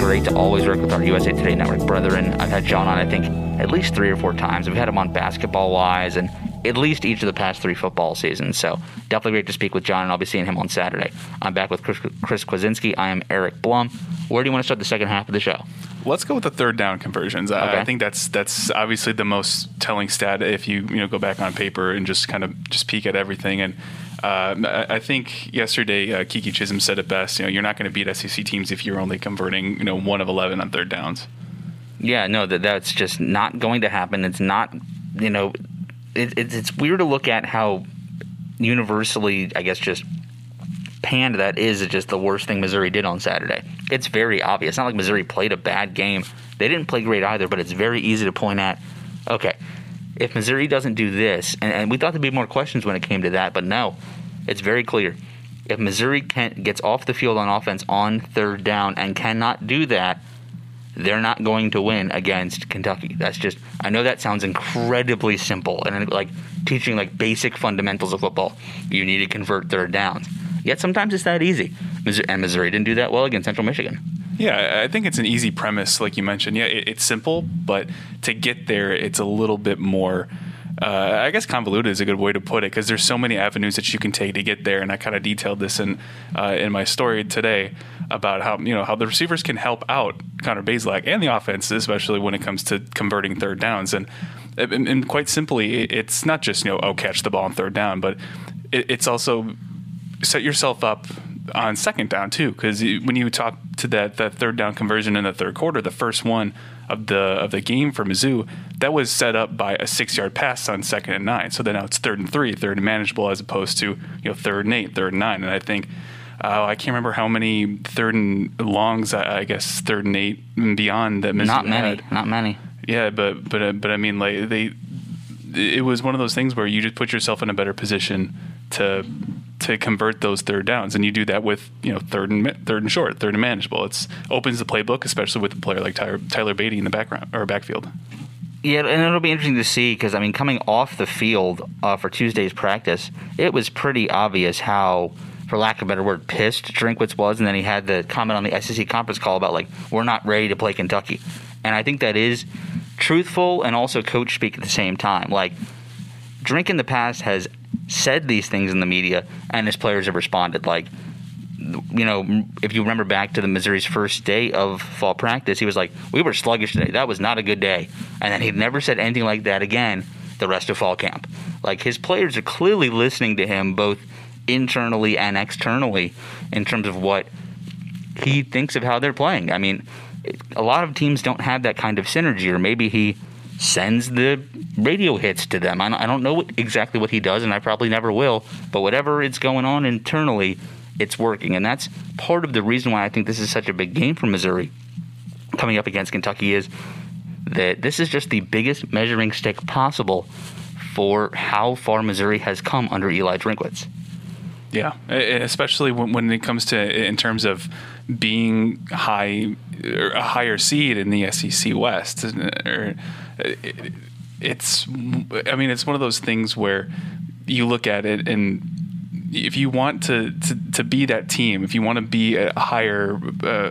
Great to always work with our USA Today Network brethren. I've had Jon on, I think, at least three or four times. We've had him on basketball wise and at least each of the past three football seasons. So definitely great to speak with Jon, and I'll be seeing him on Saturday. I'm back with Chris, Chris Kwiecinski. I am Eric Blum. Where do you want to start the second half of the show? Let's go with the third down conversions. Okay. I think that's that's obviously the most telling stat if you you know go back on paper and just kind of just peek at everything and uh, I think yesterday uh, Keke Chism said it best. You know, you're not going to beat SEC teams if you're only converting you know one of eleven on third downs. Yeah, no, that that's just not going to happen. It's not, you know, it, it, it's weird to look at how universally, I guess, just panned that is just the worst thing Missouri did on Saturday. It's very obvious. It's not like Missouri played a bad game. They didn't play great either, but it's very easy to point at. Okay, if Missouri doesn't do this, and, and we thought there'd be more questions when it came to that, but no, it's very clear. If Missouri can, gets off the field on offense on third down and cannot do that, they're not going to win against Kentucky. That's just I know that sounds incredibly simple and like teaching like basic fundamentals of football. You need to convert third downs. Yet sometimes it's that easy. And Missouri didn't do that well against Central Michigan. Yeah, I think it's an easy premise, like you mentioned. Yeah, it, it's simple, but to get there, it's a little bit more uh, I guess convoluted is a good way to put it because there's so many avenues that you can take to get there. And I kind of detailed this in uh, in my story today about how you know how the receivers can help out Connor Bazelak and the offense, especially when it comes to converting third downs. And and, and quite simply, it's not just you know oh catch the ball on third down, but it, it's also set yourself up on second down too because when you talk to that that third down conversion in the third quarter the first one of the of the game for Mizzou that was set up by a six yard pass on second and nine so then now it's third and three third and manageable as opposed to you know third and eight third and nine and I think uh, I can't remember how many third and longs I, I guess third and eight and beyond that Mizzou Not many. had. Not many. Yeah, but but but I mean, like they, it was one of those things where you just put yourself in a better position to to convert those third downs, and you do that with you know third and third and short, third and manageable. It's opens the playbook, especially with a player like Tyler, Tyler Badie in the background or backfield. Yeah, and it'll be interesting to see because I mean, coming off the field uh, for Tuesday's practice, it was pretty obvious how, for lack of a better word, pissed Drinkwitz was, and then he had the comment on the SEC conference call about like we're not ready to play Kentucky, and I think that is truthful and also coach speak at the same time. Like Drink in the past has said these things in the media, and his players have responded. Like you know, if you remember back to the Missouri's first day of fall practice, he was like, "We were sluggish today. That was not a good day." And then he never said anything like that again the rest of fall camp. Like his players are clearly listening to him both internally and externally in terms of what he thinks of how they're playing. I mean, a lot of teams don't have that kind of synergy, or maybe he sends the radio hits to them. I don't, know exactly what he does, and I probably never will. But whatever is going on internally, it's working, and that's part of the reason why I think this is such a big game for Missouri coming up against Kentucky is that this is just the biggest measuring stick possible for how far Missouri has come under Eli Drinkwitz. Yeah, especially when, when it comes to in terms of being high or a higher seed in the SEC West. Or it's, I mean, it's one of those things where you look at it and if you want to, to, to be that team, if you want to be a higher uh,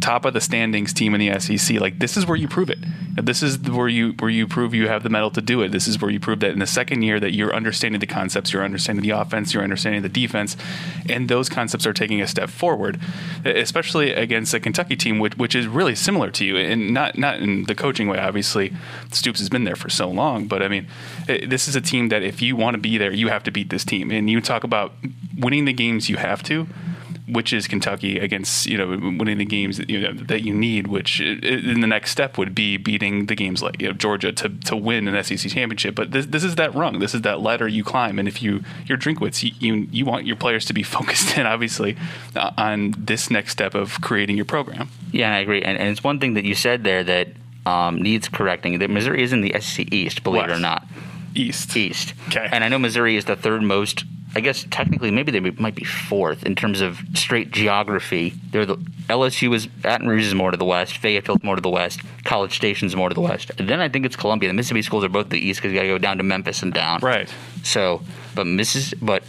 top of the standings team in the SEC, like this is where you prove it. This is where you where you prove you have the metal to do it. This is where you prove that in the second year that you're understanding the concepts, you're understanding the offense, you're understanding the defense, and those concepts are taking a step forward, especially against a Kentucky team which, which is really similar to you, and not not in the coaching way. Obviously, Stoops has been there for so long, but I mean, this is a team that if you want to be there, you have to beat this team. And you talk about winning the games you have to which is Kentucky against you know winning the games that you know that you need. Which in the next step would be beating the games like you know Georgia to, to win an SEC championship. But this, this is that rung. This is that ladder you climb. And if you you're Drinkwitz, you, you you want your players to be focused in obviously uh, on this next step of creating your program. Yeah, I agree. And, and it's one thing that you said there that um, needs correcting. That Missouri is in the SEC East, believe it or not. East. East. Okay. And I know Missouri is the third most. I guess technically, maybe they might be fourth in terms of straight geography. They're the LSU is Baton Rouge is more to the west, Fayetteville's more to the west, College Station's more to the west. And then I think it's Columbia. The Mississippi schools are both the east because you got to go down to Memphis and down. Right. So, but Mrs. But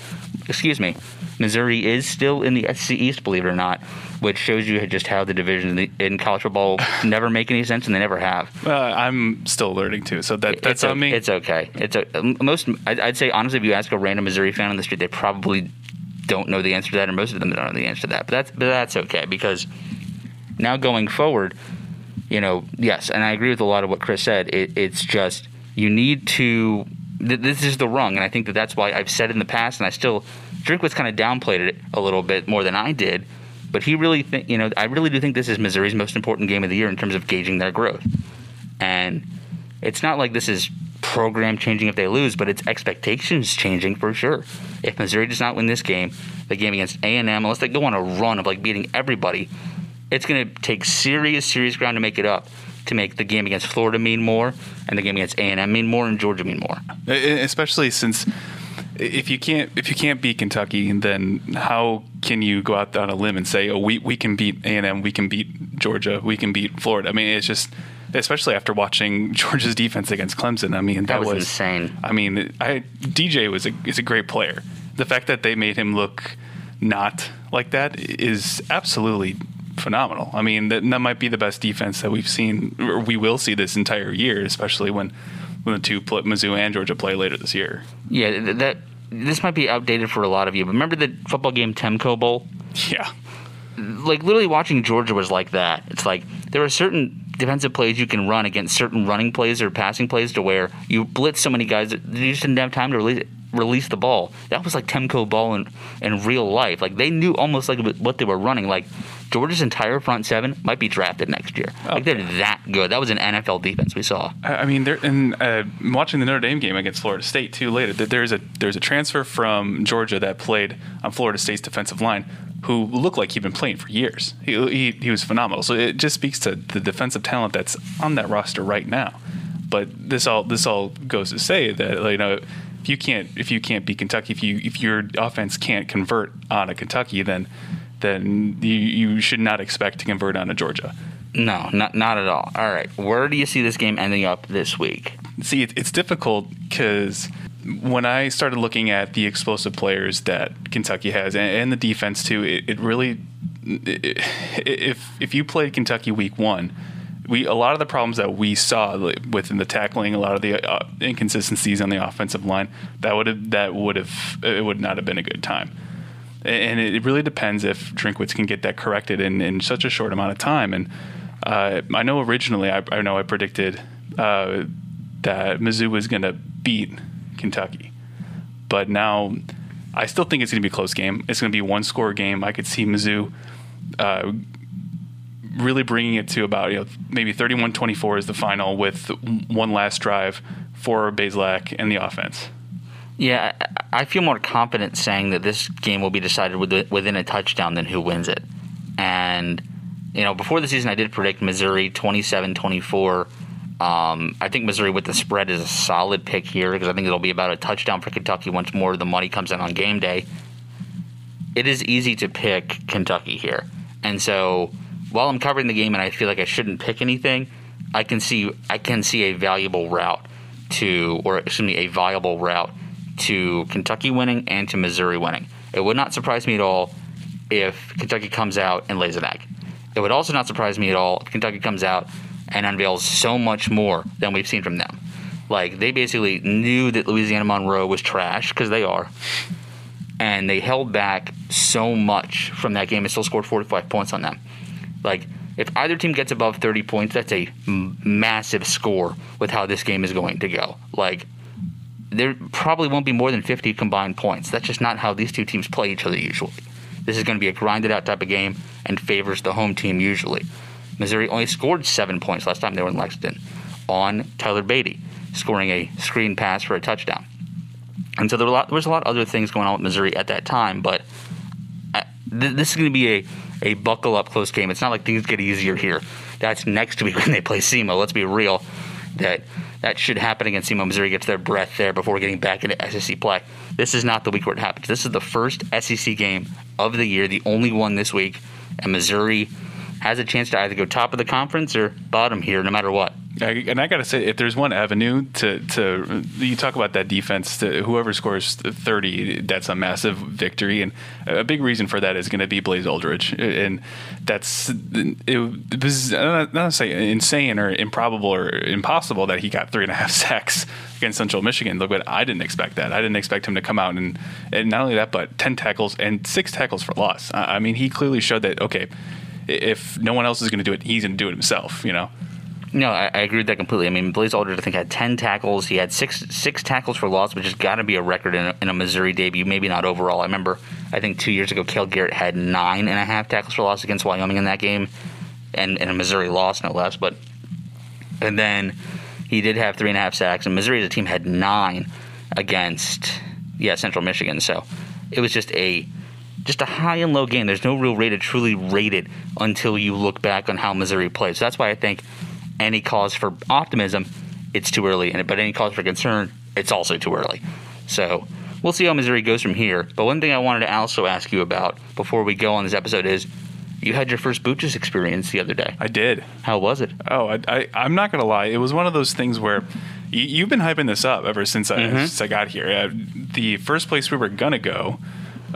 excuse me, Missouri is still in the SEC East, believe it or not, which shows you just how the divisions in, in college football never make any sense, and they never have. Uh, I'm still learning too, so that that's it's on me. It's okay. It's a, most. I'd, I'd say honestly, if you ask a random Missouri fan on the street, they probably don't know the answer to that, or most of them don't know the answer to that. But that's but that's okay because now going forward, you know, yes, and I agree with a lot of what Chris said. It, it's just you need to. Th- this is the rung, and I think that that's why I've said in the past, and I still Drink was kind of downplayed it a little bit more than I did. But he really think, you know, I really do think this is Missouri's most important game of the year in terms of gauging their growth. And it's not like this is program changing if they lose, but it's expectations changing for sure. If Missouri does not win this game, the game against A and M, unless they go on a run of like beating everybody, it's going to take serious, serious ground to make it up. To make the game against Florida mean more, and the game against A and M mean more, and Georgia mean more. Especially since if you can't if you can't beat Kentucky, then how can you go out on a limb and say, "Oh, we, we can beat A and M, we can beat Georgia, we can beat Florida"? I mean, it's just especially after watching Georgia's defense against Clemson. I mean, that, That was insane. I mean, I DJ was a is a great player. The fact that they made him look not like that is absolutely phenomenal. I mean, that, that might be the best defense that we've seen, or we will see this entire year, especially when when the two play, Mizzou and Georgia play later this year. Yeah, that this might be outdated for a lot of you, but remember the football game Tecmo Bowl? Yeah, like literally watching Georgia was like that. It's like there are certain defensive plays you can run against certain running plays or passing plays to where you blitz so many guys that you just didn't have time to release release the ball. That was like Tecmo Bowl in, in real life. Like they knew almost like what they were running. Like Georgia's entire front seven might be drafted next year. Like they're that good. That was an NFL defense we saw. I mean, there and uh, watching the Notre Dame game against Florida State too later. that There's a there's a transfer from Georgia that played on Florida State's defensive line who looked like he'd been playing for years. He, he he was phenomenal. So it just speaks to the defensive talent that's on that roster right now. But this all this all goes to say that you know if you can't if you can't beat Kentucky if you if your offense can't convert on a Kentucky then then you, you should not expect to convert on a Georgia. No, not not at all. All right, where do you see this game ending up this week? See, it, it's difficult because when I started looking at the explosive players that Kentucky has and, and the defense too, it, it really it, if if you played Kentucky week one, we a lot of the problems that we saw within the tackling, a lot of the uh, inconsistencies on the offensive line, that would have that would have it would not have been a good time. And it really depends if Drinkwitz can get that corrected in, in such a short amount of time. And uh, I know originally, I, I know I predicted uh, that Mizzou was going to beat Kentucky, but now I still think it's going to be a close game. It's going to be one score game. I could see Mizzou uh, really bringing it to about you know maybe 31-24 is the final with one last drive for Bazelak and the offense. Yeah, I feel more confident saying that this game will be decided within a touchdown than who wins it. And, you know, before the season, I did predict Missouri 27 24. Um, I think Missouri with the spread is a solid pick here because I think it'll be about a touchdown for Kentucky once more the money comes in on game day. It is easy to pick Kentucky here. And so while I'm covering the game and I feel like I shouldn't pick anything, I can see I can see a valuable route to or excuse me, a viable route to Kentucky winning and to Missouri winning. It would not surprise me at all if Kentucky comes out and lays an egg. It would also not surprise me at all if Kentucky comes out and unveils so much more than we've seen from them. Like they basically knew that Louisiana Monroe was trash because they are, and they held back so much from that game and still scored 45 points on them. Like if either team gets above 30 points, that's a massive score with how this game is going to go. Like there probably won't be more than 50 combined points. That's just not how these two teams play each other usually. This is going to be a grinded out type of game and favors the home team usually. Missouri only scored seven points last time they were in Lexington on Tyler Badie, scoring a screen pass for a touchdown. And so there, lot, there was a lot of other things going on with Missouri at that time, but uh, th- this is going to be a, a buckle up close game. It's not like things get easier here. That's next week when they play SEMO. Let's be real. That that should happen against SEMO. Missouri gets their breath there before getting back into SEC play. This is not the week where it happens. This is the first SEC game of the year, the only one this week, and Missouri has a chance to either go top of the conference or bottom here, no matter what. I, and I got to say, if there's one avenue to, to you talk about that defense, to whoever scores 30, that's a massive victory. And a big reason for that is going to be Blaze Alldredge. And that's, it, was, not to say insane or improbable or impossible that he got three and a half sacks against Central Michigan. Look, but I didn't expect that. I didn't expect him to come out and, and not only that, but 10 tackles and six tackles for loss. I mean, he clearly showed that, okay, if no one else is going to do it, he's going to do it himself, you know? No, I, I, agree with that completely. I mean, Blaze Alldredge, I think, had 10 tackles. He had six six tackles for loss, which has got to be a record in a, in a, Missouri debut, maybe not overall. I remember, I think two years ago, Cale Garrett had nine and a half tackles for loss against Wyoming in that game, and, a Missouri loss, no less. But And then he did have three and a half sacks, and Missouri as a team had nine against, yeah, Central Michigan. So it was just a just a high and low game. There's no real way to truly rate it until you look back on how Missouri played. So that's why I think any cause for optimism, it's too early. And but any cause for concern, it's also too early. So we'll see how Missouri goes from here. But one thing I wanted to also ask you about before we go on this episode is you had your first Booches experience the other day. I did. How was it? Oh, I, I, I'm not going to lie. It was one of those things where you, you've been hyping this up ever since I, Mm-hmm. since I got here. Uh, the first place we were going to go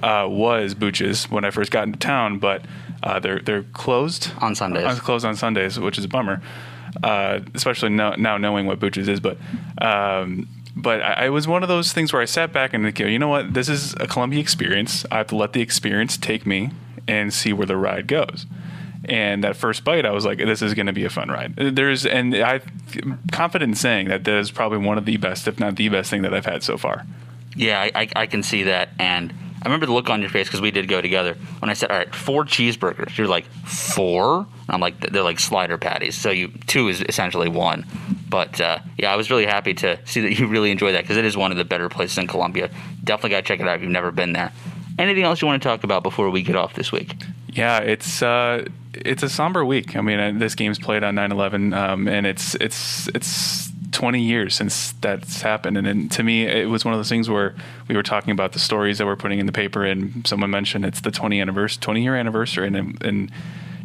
uh, was Booches when I first got into town, but uh, they're they're closed On Sundays. Uh, closed on Sundays, which is a bummer. Uh, especially now, now knowing what Booches is. But um, but I, it was one of those things where I sat back and you know what, this is a Columbia experience. I have to let the experience take me and see where the ride goes. And that first bite, I was like, "This is going to be a fun ride." There's, and I'm confident in saying that that is probably one of the best, if not the best, thing that I've had so far. Yeah, I, I, I can see that, and I remember the look on your face because we did go together when I said, "All right, four cheeseburgers." You're like four. I'm like, they're like slider patties, so you two is essentially one. But uh, yeah, I was really happy to see that you really enjoy that because it is one of the better places in Columbia. Definitely got to check it out if you've never been there. Anything else you want to talk about before we get off this week? Yeah, it's uh, it's a somber week. I mean, uh, this game's played on 9/11, um, and it's it's it's 20 years since that's happened. And, and, to me, it was one of those things where we were talking about the stories that we're putting in the paper, and someone mentioned it's the 20 anniversary, 20 year anniversary, and and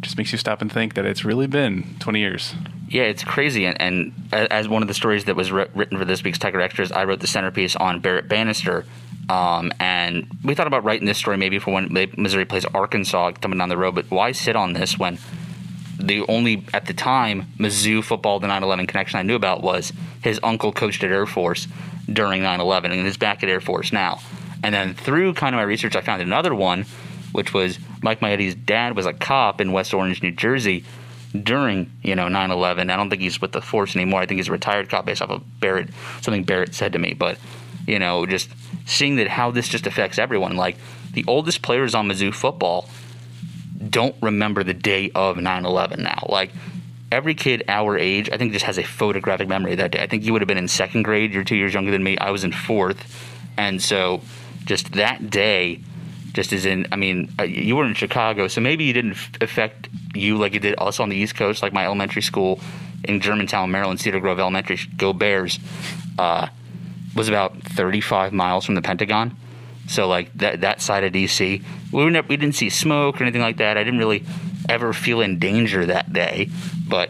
just makes you stop and think that it's really been 20 years. Yeah, it's crazy. And, and as one of the stories that was written for this week's Tiger Extras, I wrote the centerpiece on Barrett Banister, um, and we thought about writing this story maybe for when Missouri plays Arkansas coming down the road, but why sit on this when the only, at the time, Mizzou football, the 9 11 connection I knew about was his uncle coached at Air Force during 9 11 and is back at Air Force now. And then through kind of my research, I found another one, which was Mike Maietti's dad was a cop in West Orange, New Jersey during you know 9/11. I don't think he's with the force anymore. I think he's a retired cop based off of Barrett something Barrett said to me. But you know, just seeing that how this just affects everyone. Like the oldest players on Mizzou football don't remember the day of 9/11 now. Like every kid our age, I think just has a photographic memory that day. I think you would have been in second grade. You're two years younger than me. I was in fourth, and so just that day, just as in, I mean, uh, you were in Chicago, so maybe it didn't affect you like it did us on the East Coast, like my elementary school in Germantown, Maryland, Cedar Grove Elementary. Go Bears! Uh, was about 35 miles from the Pentagon. So like that that side of DC, we we didn't see smoke or anything like that. I didn't really ever feel in danger that day, but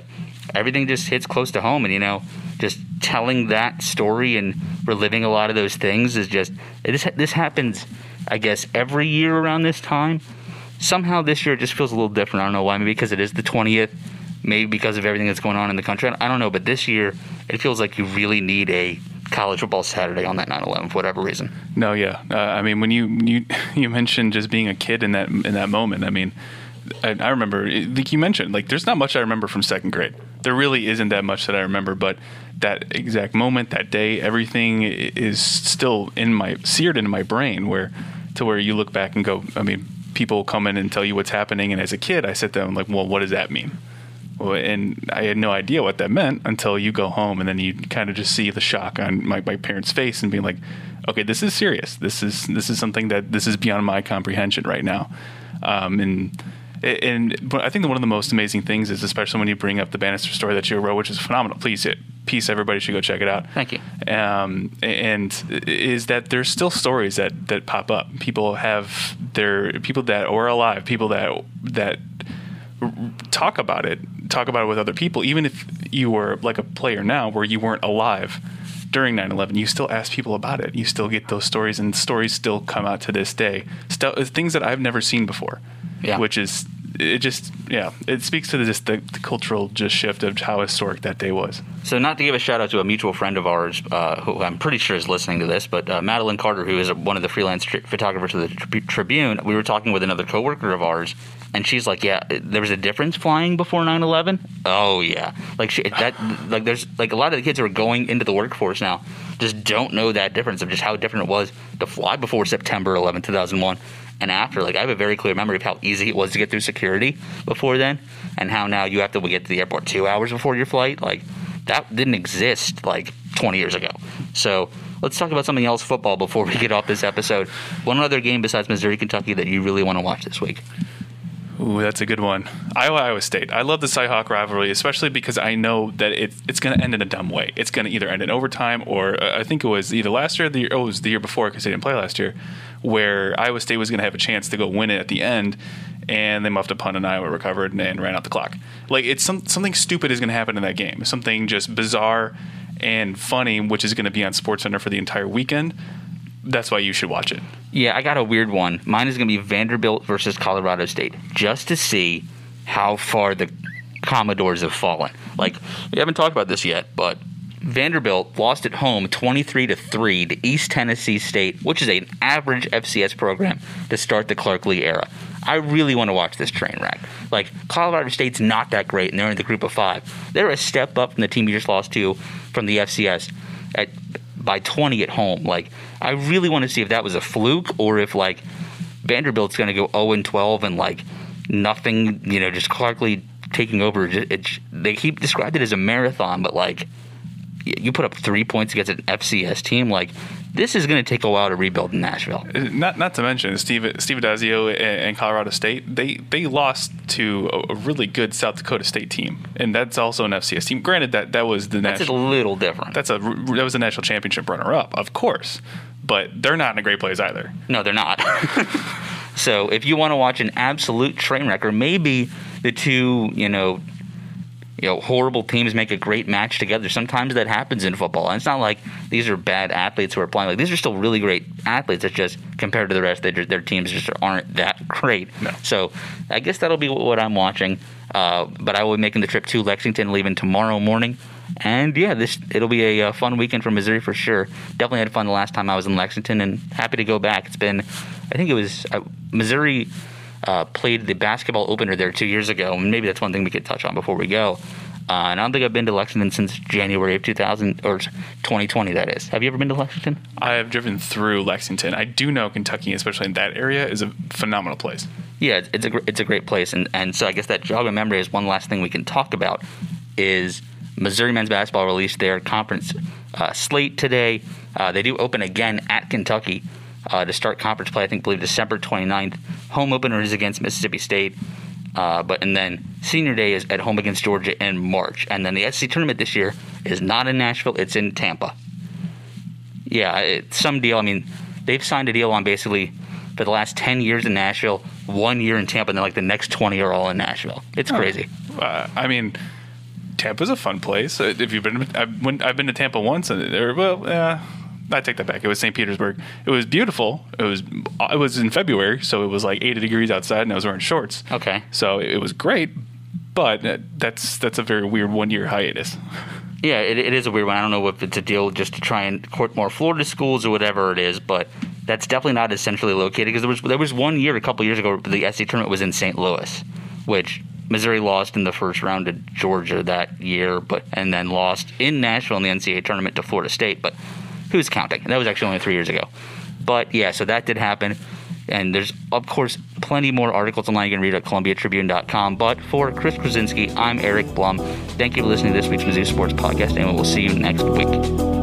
everything just hits close to home. And you know, just telling that story and reliving a lot of those things is just this this happens. I guess every year around this time. Somehow this year it just feels a little different. I don't know why. Maybe because it is the twentieth. Maybe because of everything that's going on in the country. I don't know. But this year it feels like you really need a college football Saturday on that 9/11 for whatever reason. No, yeah. Uh, I mean, when you you you mentioned just being a kid in that in that moment, I mean, I, remember like you mentioned, like there's not much I remember from second grade. There really isn't that much that I remember, but that exact moment, that day, everything is still in my seared into my brain. Where to where you look back and go, I mean, people come in and tell you what's happening, and as a kid, I sit there and like, well, what does that mean? And I had no idea what that meant until you go home and then you kind of just see the shock on my, my parents' face and being like, okay, this is serious. This is this is something that this is beyond my comprehension right now. Um, and and but I think one of the most amazing things is especially when you bring up the Banister story that you wrote, which is phenomenal. Please, it, peace, everybody should go check it out. Thank you. Um, and is that there's still stories that that pop up. People have their people that are alive, people that that talk about it, talk about it with other people, even if you were like a player now where you weren't alive during 9-11 you still ask people about it. You still get those stories and stories still come out to this day. St- things that i've never seen before yeah. which is it just yeah it speaks to the, just the, the, cultural just shift of how historic that day was. So not to give a shout out to a mutual friend of ours uh, who i'm pretty sure is listening to this but uh, madeline carter who is one of the freelance tri- photographers of the tri- tribune we were talking with another coworker of ours and she's like, "Yeah, there was a difference flying before 9/11." Oh yeah, like she, that. Like there's like a lot of the kids who are going into the workforce now just don't know that difference of just how different it was to fly before September 11, 2001, and after. Like I have a very clear memory of how easy it was to get through security before then, and how now you have to get to the airport two hours before your flight. Like that didn't exist like 20 years ago. So let's talk about something else football before we get off this episode. One other game besides Missouri Kentucky that you really want to watch this week. Ooh, that's a good one. Iowa, Iowa State. I love the Cyhawk rivalry, especially because I know that it, it's going to end in a dumb way. It's going to either end in overtime, or uh, I think it was either last year, or the year, oh, it was the year before because they didn't play last year, where Iowa State was going to have a chance to go win it at the end, and they muffed a punt, and Iowa recovered and, and ran out the clock. Like it's some, something stupid is going to happen in that game. Something just bizarre and funny, which is going to be on SportsCenter for the entire weekend that's why you should watch it. Yeah, I got a weird one. Mine is going to be Vanderbilt versus Colorado State, just to see how far the Commodores have fallen. Like we haven't talked about this yet, but Vanderbilt lost at home 23 to 3 to East Tennessee State, which is an average FCS program to start the Clark Lea era. I really want to watch this train wreck. Like Colorado State's not that great, and they're in the group of five. They're a step up from the team you just lost to from the FCS at by 20 at home. Like I really want to see if that was a fluke or if like Vanderbilt's going to go 0 and 12 and like nothing, you know, just Clark Lea taking over. It, it, they keep described it as a marathon, but like you put up three points against an FCS team, like this is going to take a while to rebuild in Nashville. Uh, Not not to mention Steve Steve Addazio and, Colorado State. They they lost to a, really good South Dakota State team, and that's also an FCS team. Granted that that was the That's a little different. that's a that was a national championship runner up, of course, but they're not in a great place either. No, they're not. so if you want to watch an absolute train wreck, or maybe the two, you know, you know, horrible teams make a great match together. Sometimes that happens in football, and it's not like these are bad athletes who are playing. Like these are still really great athletes. It's just compared to the rest, they, their teams just aren't that great. No. So I guess that'll be what I'm watching. Uh, but I will be making the trip to Lexington, leaving tomorrow morning. And yeah, this it'll be a, uh fun weekend for Missouri for sure. Definitely had fun the last time I was in Lexington, and happy to go back. It's been, I think it was uh, Missouri uh, played the basketball opener there two years ago. and Maybe that's one thing we could touch on before we go. Uh, and I don't think I've been to Lexington since January of 2000 or 2020. That is. Have you ever been to Lexington? I have driven through Lexington. I do know Kentucky, especially in that area, is a phenomenal place. Yeah, it's, a it's a great place, and and so I guess that jog of memory is one last thing we can talk about. Is Missouri men's basketball released their conference uh, slate today? Uh, they do open again at Kentucky uh, to start conference play. I think believe December 29th. Home opener is against Mississippi State. Uh, but and then senior day is at home against Georgia in March, and then the SEC tournament this year is not in Nashville; it's in Tampa. Yeah, it's some deal. I mean, they've signed a deal on basically for the last ten years in Nashville, one year in Tampa, and then like the next twenty are all in Nashville. It's crazy. Uh, I mean, Tampa's a fun place. Uh, If you've been, I've, been to Tampa once, and there, well, uh, I take that back. It was St. Petersburg. It was beautiful. It was it was in February, so it was like 80 degrees outside, and I was wearing shorts. Okay. So it was great, but uh, that's that's a very weird one year hiatus. Yeah, it, it is a weird one. I don't know if it's a deal just to try and court more Florida schools or whatever it is, but that's definitely not as centrally located because there was there was one year a couple years ago the SEC tournament was in St. Louis, which Missouri lost in the first round to Georgia that year, but and then lost in Nashville in the NCAA tournament to Florida State. But who's counting? That was actually only three years ago. But yeah, so that did happen. And there's, of course, plenty more articles online you can read at ColumbiaTribune.com. But for Chris Kwiecinski, I'm Eric Blum. Thank you for listening to this week's Mizzou Sports Podcast, and we'll see you next week.